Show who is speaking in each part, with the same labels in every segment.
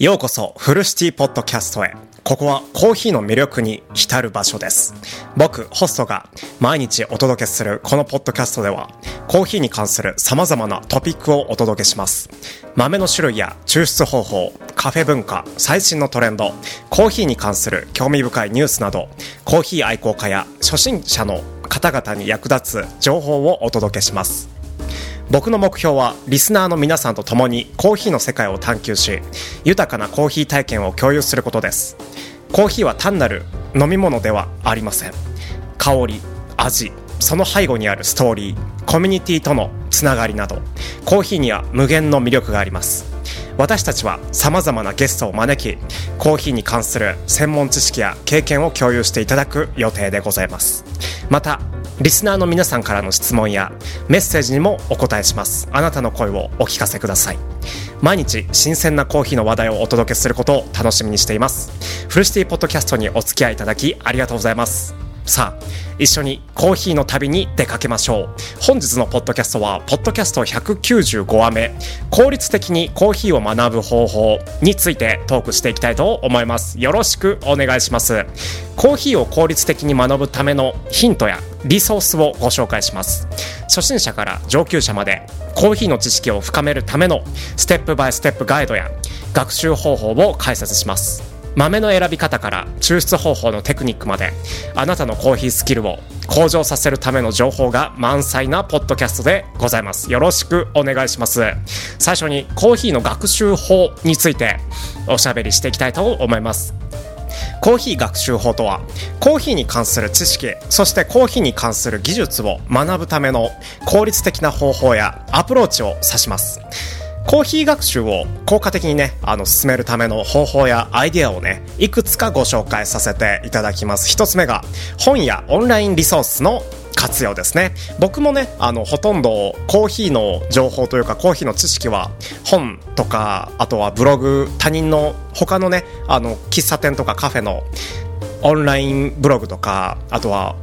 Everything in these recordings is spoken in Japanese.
Speaker 1: ようこそフルシティポッドキャストへ。ここはコーヒーの魅力に浸る場所です。僕、ホストが毎日お届けするこのポッドキャストでは、コーヒーに関する様々なトピックをお届けします。豆の種類や抽出方法、カフェ文化、最新のトレンド、コーヒーに関する興味深いニュースなど、コーヒー愛好家や初心者の方々に役立つ情報をお届けします。僕の目標はリスナーの皆さんと共にコーヒーの世界を探求し豊かなコーヒー体験を共有することです。コーヒーは単なる飲み物ではありません。香り味その背後にあるストーリーコミュニティとのつながりなどコーヒーには無限の魅力があります。私たちはさまざまなゲストを招きコーヒーに関する専門知識や経験を共有していただく予定でございます。またリスナーの皆さんからの質問やメッセージにもお答えします。あなたの声をお聞かせください。毎日新鮮なコーヒーの話題をお届けすることを楽しみにしています。フルシティポッドキャストにお付き合いいただきありがとうございます。さあ一緒にコーヒーの旅に出かけましょう。本日のポッドキャストはポッドキャスト195話目。効率的にコーヒーを学ぶ方法についてトークしていきたいと思います。よろしくお願いします。コーヒーを効率的に学ぶためのヒントやリソースをご紹介します。初心者から上級者までコーヒーの知識を深めるためのステップバイステップガイドや学習方法を解説します。豆の選び方から抽出方法のテクニックまであなたのコーヒースキルを向上させるための情報が満載なポッドキャストでございます。よろしくお願いします。最初にコーヒーの学習法についておしゃべりしていきたいと思います。コーヒー学習法とはコーヒーに関する知識そしてコーヒーに関する技術を学ぶための効率的な方法やアプローチを指します。コーヒー学習を効果的にね、あの、進めるための方法やアイデアをね、いくつかご紹介させていただきます。一つ目が、本やオンラインリソースの活用ですね僕もねあのほとんどコーヒーの情報というかコーヒーの知識は本とかあとはブログ他人の他のねあの喫茶店とかカフェのオンラインブログとかあとは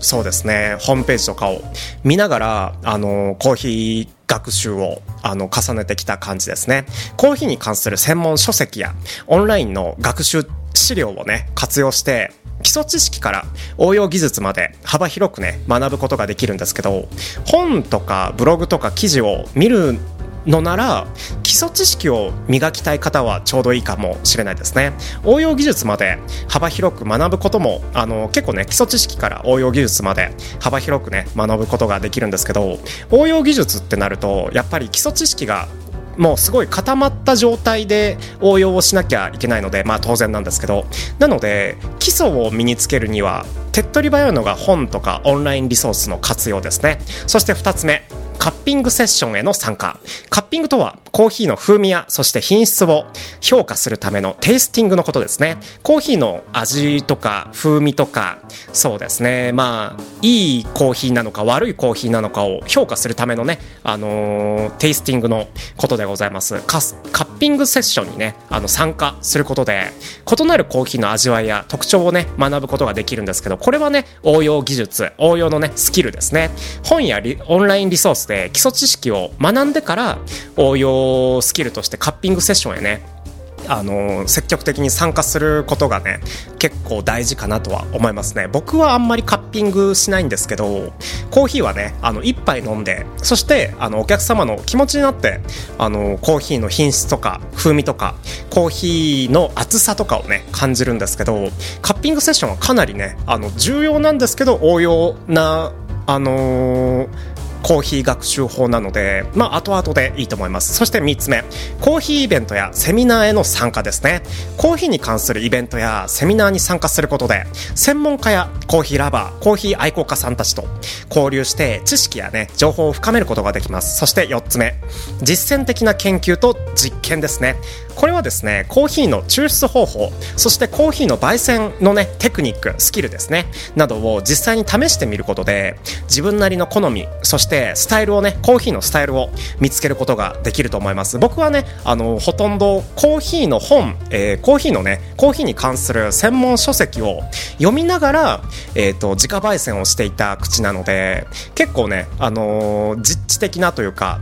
Speaker 1: そうですね。ホームページとかを見ながらあのコーヒー学習をあの重ねてきた感じですね。コーヒーに関する専門書籍やオンラインの学習資料をね活用して基礎知識から応用技術まで幅広くね学ぶことができるんですけど本とかブログとか記事を見るのなら基礎知識を磨きたい方はちょうどいいかもしれないですね。応用技術まで幅広く学ぶこともあの結構ね基礎知識から応用技術まで幅広くね学ぶことができるんですけど応用技術ってなるとやっぱり基礎知識がもうすごい固まった状態で応用をしなきゃいけないのでまあ当然なんですけどなので基礎を身につけるには手っ取り早いのが本とかオンラインリソースの活用ですね。そして2つ目カッピングセッションへの参加。カッピングとはコーヒーの風味やそして品質を評価するためのテイスティングのことですね。コーヒーの味とか風味とか、そうですね。まあ、いいコーヒーなのか悪いコーヒーなのかを評価するためのね、あのー、テイスティングのことでございます。カッピングセッションにね、あの参加することで、異なるコーヒーの味わいや特徴をね、学ぶことができるんですけど、これはね、応用技術、応用のね、スキルですね。本やオンラインリソースで基礎知識を学んでから応用スキルとしてカッピングセッションへね。あの積極的に参加することがね結構大事かなとは思いますね。僕はあんまりカッピングしないんですけどコーヒーはねあの1杯飲んでそしてあのお客様の気持ちになってあのコーヒーの品質とか風味とかコーヒーの厚さとかをね感じるんですけどカッピングセッションはかなりねあの重要なんですけど応用なあのーコーヒー学習法なので、まあ、後々でいいと思います。そして3つ目、コーヒーイベントやセミナーへの参加ですね。コーヒーに関するイベントやセミナーに参加することで、専門家やコーヒーラバー、コーヒー愛好家さんたちと交流して知識やね、情報を深めることができます。そして4つ目、実践的な研究と実験ですね。これはですね、コーヒーの抽出方法、そしてコーヒーの焙煎のね、テクニック、スキルですね、などを実際に試してみることで、自分なりの好み、そしてスタイルをね、コーヒーのスタイルを見つけることができると思います。僕はね、あの、ほとんどコーヒーの本、えー、コーヒーのね、コーヒーに関する専門書籍を読みながら、えっ、ー、と、自家焙煎をしていた口なので、結構ね、あのー、実地的なというか、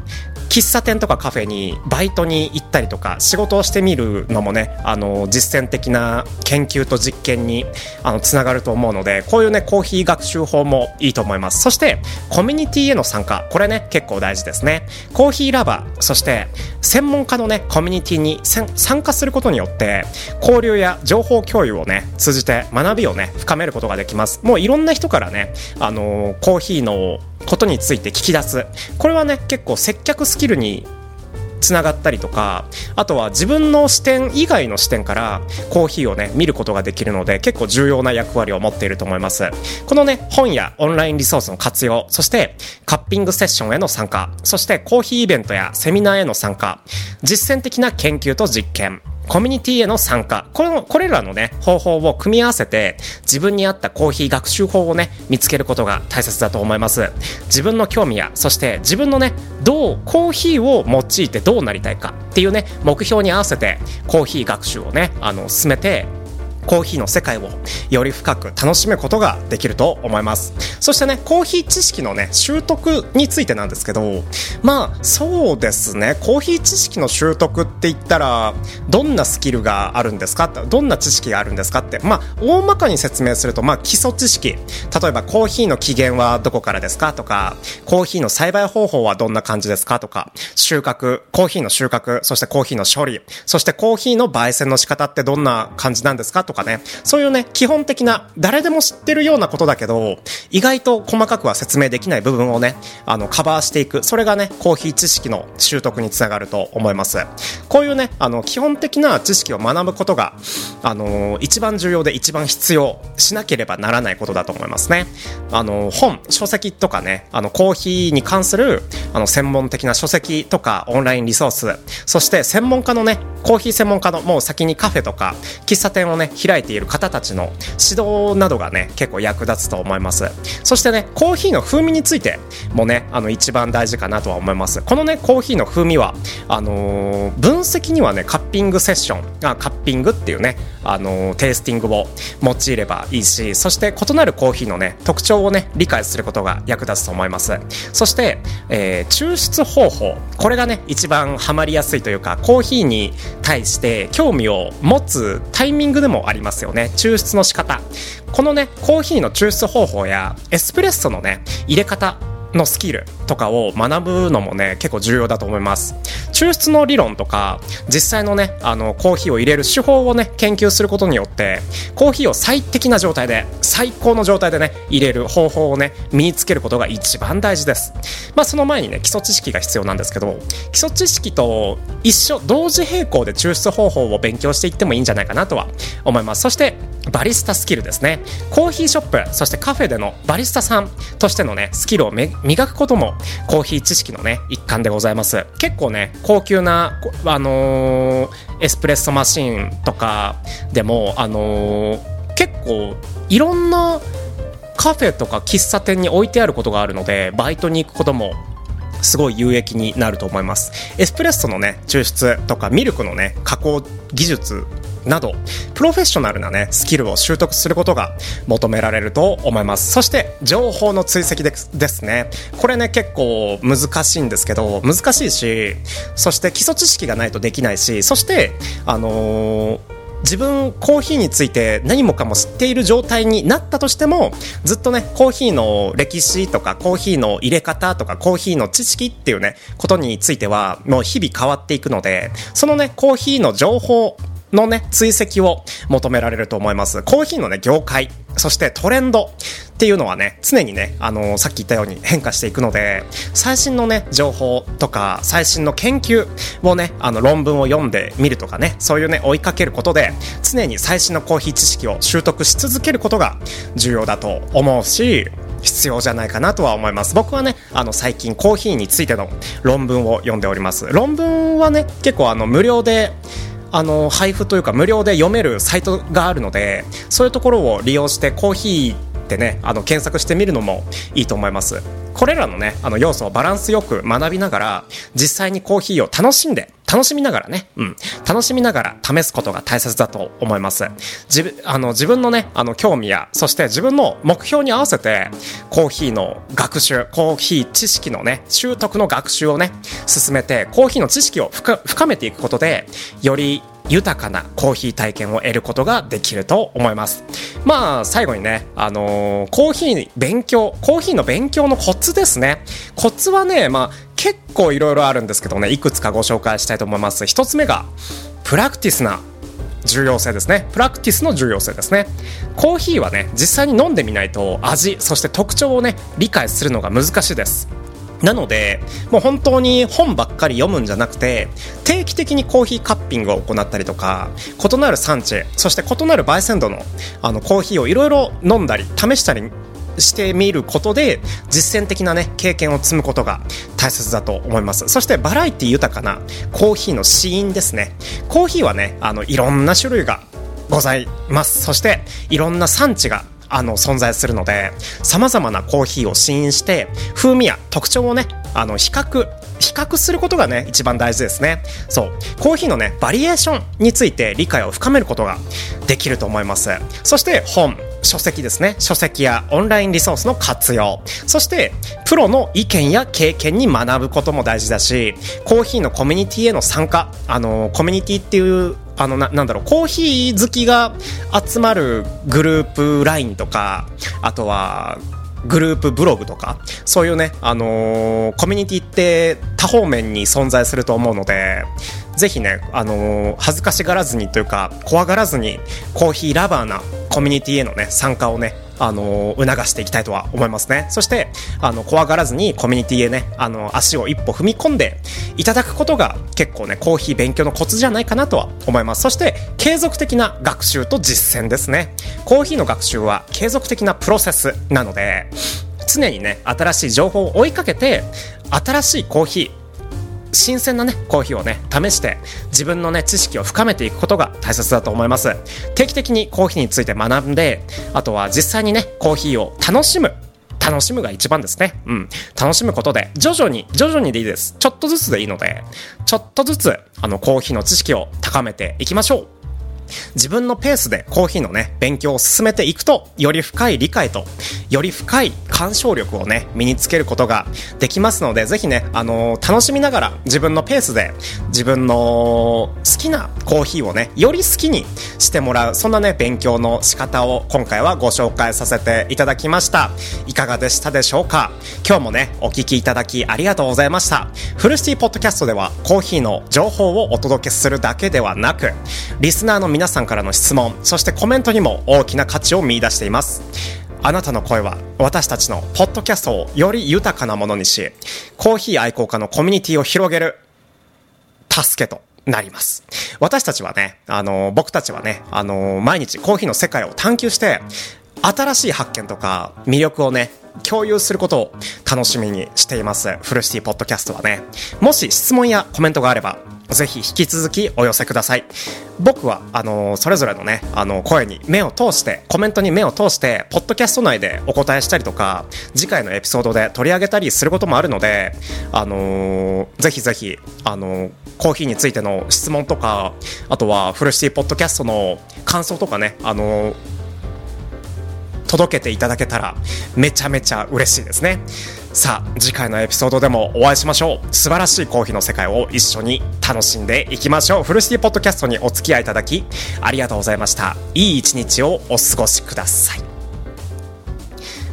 Speaker 1: 喫茶店とかカフェにバイトに行ったりとか仕事をしてみるのもねあの実践的な研究と実験にあのつながると思うのでこういうねコーヒー学習法もいいと思います。そしてコミュニティへの参加これね結構大事ですね。コーヒーラバーそして専門家のねコミュニティに参加することによって交流や情報共有をね通じて学びをね深めることができます。もういろんな人からねあのコーヒーのことについて聞き出す。これはね結構接客スキルにつながったりとかあとは自分の視点以外の視点からコーヒーをね見ることができるので結構重要な役割を持っていると思います。このね本やオンラインリソースの活用そしてカッピングセッションへの参加そしてコーヒーイベントやセミナーへの参加実践的な研究と実験。コミュニティへの参加。このこれらのね、方法を組み合わせて、自分に合ったコーヒー学習法をね、見つけることが大切だと思います。自分の興味や、そして自分のね、どう、コーヒーを用いてどうなりたいかっていうね、目標に合わせて、コーヒー学習をね、あの、進めて、コーヒーの世界をより深く楽しむことができると思います。そしてねコーヒー知識のね習得についてなんですけどまあそうですね。コーヒー知識の習得って言ったらどんなスキルがあるんですか？どんな知識があるんですかって。まあ大まかに説明するとまあ基礎知識。例えばコーヒーの起源はどこからですか？とかコーヒーの栽培方法はどんな感じですか？とか収穫コーヒーの収穫そしてコーヒーの処理そしてコーヒーの焙煎の仕方ってどんな感じなんですか？とかかね、そういうね、基本的な、誰でも知ってるようなことだけど、意外と細かくは説明できない部分をね、あの、カバーしていく。それがね、コーヒー知識の習得につながると思います。こういうね、あの、基本的な知識を学ぶことが、あの、一番重要で一番必要しなければならないことだと思いますね。あの、本、書籍とかね、あの、コーヒーに関する、あの、専門的な書籍とか、オンラインリソース、そして専門家のね、コーヒー専門家の、もう先にカフェとか、喫茶店をね、開いている方たちの指導などがね結構役立つと思います。そしてねコーヒーの風味についてもねあの一番大事かなとは思います。このねコーヒーの風味はあのー、分析にはねカッピングセッションあカッピングっていうねあの、テイスティングを用いればいいしそして異なるコーヒーのね特徴をね理解することが役立つと思います。そして、えー、抽出方法。これがね一番ハマりやすいというかコーヒーに対して興味を持つタイミングでもありますよね。抽出の仕方。このねコーヒーの抽出方法やエスプレッソのね入れ方のスキルとかを学ぶのもね結構重要だと思います。抽出の理論とか実際のねあのコーヒーを入れる手法をね研究することによってコーヒーを最適な状態で最高の状態でね入れる方法をね身につけることが一番大事です。まあその前にね基礎知識が必要なんですけど基礎知識と一緒同時並行で抽出方法を勉強していってもいいんじゃないかなとは思います。そしてバリスタスキルですね。コーヒーショップそしてカフェでのバリスタさんとしてのねスキルを磨くこともコーヒー知識のね一環でございます。結構ね高級なあのー、エスプレッソマシンとかでもあのー、結構いろんなカフェとか喫茶店に置いてあることがあるのでバイトに行くこともすごい有益になると思います。エスプレッソのね抽出とかミルクのね加工技術などプロフェッショナルなねスキルを習得することが求められると思います。そして情報の追跡ですね。これね結構難しいんですけど難しいしそして基礎知識がないとできないしそしてあのー自分コーヒーについて何もかも知っている状態になったとしてもずっとねコーヒーの歴史とかコーヒーの入れ方とかコーヒーの知識っていうねことについてはもう日々変わっていくのでそのねコーヒーの情報のね、追跡を求められると思います。コーヒーのね、業界、そしてトレンドっていうのはね、常にね、あのー、さっき言ったように変化していくので、最新のね、情報とか、最新の研究をね、あの、論文を読んでみるとかね、そういうね、追いかけることで、常に最新のコーヒー知識を習得し続けることが重要だと思うし、必要じゃないかなとは思います僕はねあの最近コーヒーについての論文を読んでおります論文はね結構あの無料であの配布というか無料で読めるサイトがあるのでそういうところを利用してコーヒーってねあの検索してみるのもいいと思います。これらのねあの要素をバランスよく学びながら実際にコーヒーを楽しんで楽しみながらね、うん、楽しみながら試すことが大切だと思います。自分、あの、自分のね、あの、興味や、そして自分の目標に合わせて、コーヒーの学習、コーヒー知識のね、習得の学習をね、進めて、コーヒーの知識を深めていくことで、より豊かなコーヒー体験を得ることができると思います。まあ、最後にね、あのー、コーヒー勉強、コーヒーの勉強のコツですね。コツはね、まあ、結構いろいろあるんですけどね、いくつかご紹介したいと思います。一つ目が、プラクティスな重要性ですね。プラクティスの重要性ですね。コーヒーはね、実際に飲んでみないと味、そして特徴をね、理解するのが難しいです。なので、もう本当に本ばっかり読むんじゃなくて、定期的にコーヒーカッピングを行ったりとか、異なる産地、そして異なる焙煎度のあのコーヒーをいろいろ飲んだり、試したりしてみることで実践的なね経験を積むことが大切だと思います。そしてバラエティ豊かなコーヒーの試飲ですね。コーヒーはねあのいろんな種類がございます。そしていろんな産地があの存在するので様々なコーヒーを試飲して風味や特徴をねあの比較比較することがね一番大事ですね。そう。コーヒーのねバリエーションについて理解を深めることができると思います。そして本。書籍ですね。書籍やオンラインリソースの活用。そしてプロの意見や経験に学ぶことも大事だしコーヒーのコミュニティへの参加。あのコミュニティっていうあのななんだろうコーヒー好きが集まるグループ LINE とかあとはグループブログとかそういうね、あのー、コミュニティって多方面に存在すると思うのでぜひね、あのー、恥ずかしがらずにというか怖がらずにコーヒーラバーなコミュニティへのね参加をねあの促していきたいとは思いますね。そしてあの怖がらずにコミュニティへねあの足を一歩踏み込んでいただくことが結構ねコーヒー勉強のコツじゃないかなとは思います。そして継続的な学習と実践ですね。コーヒーの学習は継続的なプロセスなので常にね新しい情報を追いかけて新しいコーヒー新鮮なねコーヒーをね試して自分のね知識を深めていくことが大切だと思います定期的にコーヒーについて学んであとは実際にねコーヒーを楽しむ楽しむが一番ですね。うん。楽しむことで、徐々に、徐々にでいいです。ちょっとずつでいいので、ちょっとずつ、あの、コーヒーの知識を高めていきましょう。自分のペースでコーヒーのね、勉強を進めていくと、より深い理解と、より深い鑑賞力をね、身につけることができますので、ぜひね、あのー、楽しみながら自分のペースで、自分の好きなコーヒーをね、より好きにしてもらう、そんなね、勉強の仕方を今回はご紹介させていただきました。いかがでしたでしょうか？今日もね、お聴きいただきありがとうございました。フルシティポッドキャストでは、コーヒーの情報をお届けするだけではなく、リスナーの皆皆さんからの質問、そしてコメントにも大きな価値を見出しています。あなたの声は私たちのポッドキャストをより豊かなものにし、コーヒー愛好家のコミュニティを広げる助けとなります。私たちはね、あの、僕たちはね、あの、毎日コーヒーの世界を探求して、新しい発見とか魅力をね、共有することを楽しみにしています。フルシティポッドキャストはね。もし質問やコメントがあれば、ぜひ引き続きお寄せください。僕は、あのそれぞれのね、あの、声に目を通して、コメントに目を通して、ポッドキャスト内でお答えしたりとか、次回のエピソードで取り上げたりすることもあるので、あのぜひぜひ、あのコーヒーについての質問とか、あとは、フルシティポッドキャストの感想とかね、あの届けていただけたらめちゃめちゃ嬉しいですねさあ次回のエピソードでもお会いしましょう。素晴らしいコーヒーの世界を一緒に楽しんでいきましょう。フルシティポッドキャストにお付き合いいただきありがとうございました。いい一日をお過ごしください。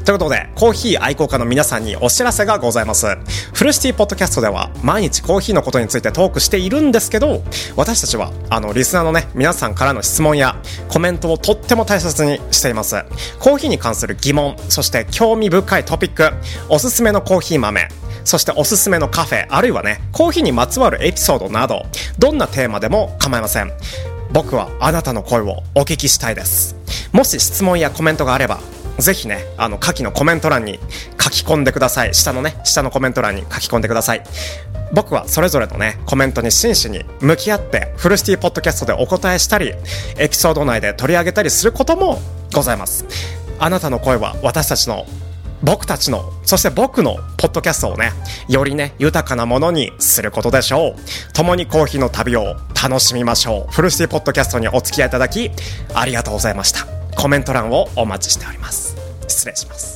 Speaker 1: ということで、コーヒー愛好家の皆さんにお知らせがございます。フルシティポッドキャストでは毎日コーヒーのことについてトークしているんですけど、私たちは、あの、リスナーのね、皆さんからの質問やコメントをとっても大切にしています。コーヒーに関する疑問、そして興味深いトピック、おすすめのコーヒー豆、そしておすすめのカフェ、あるいはね、コーヒーにまつわるエピソードなど、どんなテーマでも構いません。僕はあなたの声をお聞きしたいです。もし質問やコメントがあれば、ぜひね、あの、下記のコメント欄に書き込んでください。下のね、下のコメント欄に書き込んでください。僕はそれぞれのね、コメントに真摯に向き合って、フルシティポッドキャストでお答えしたり、エピソード内で取り上げたりすることもございます。あなたの声は私たちの僕たちの、そして僕のポッドキャストをね、よりね、豊かなものにすることでしょう。共にコーヒーの旅を楽しみましょう。フルシティポッドキャストにお付き合いいただき、ありがとうございました。コメント欄をお待ちしております。失礼します。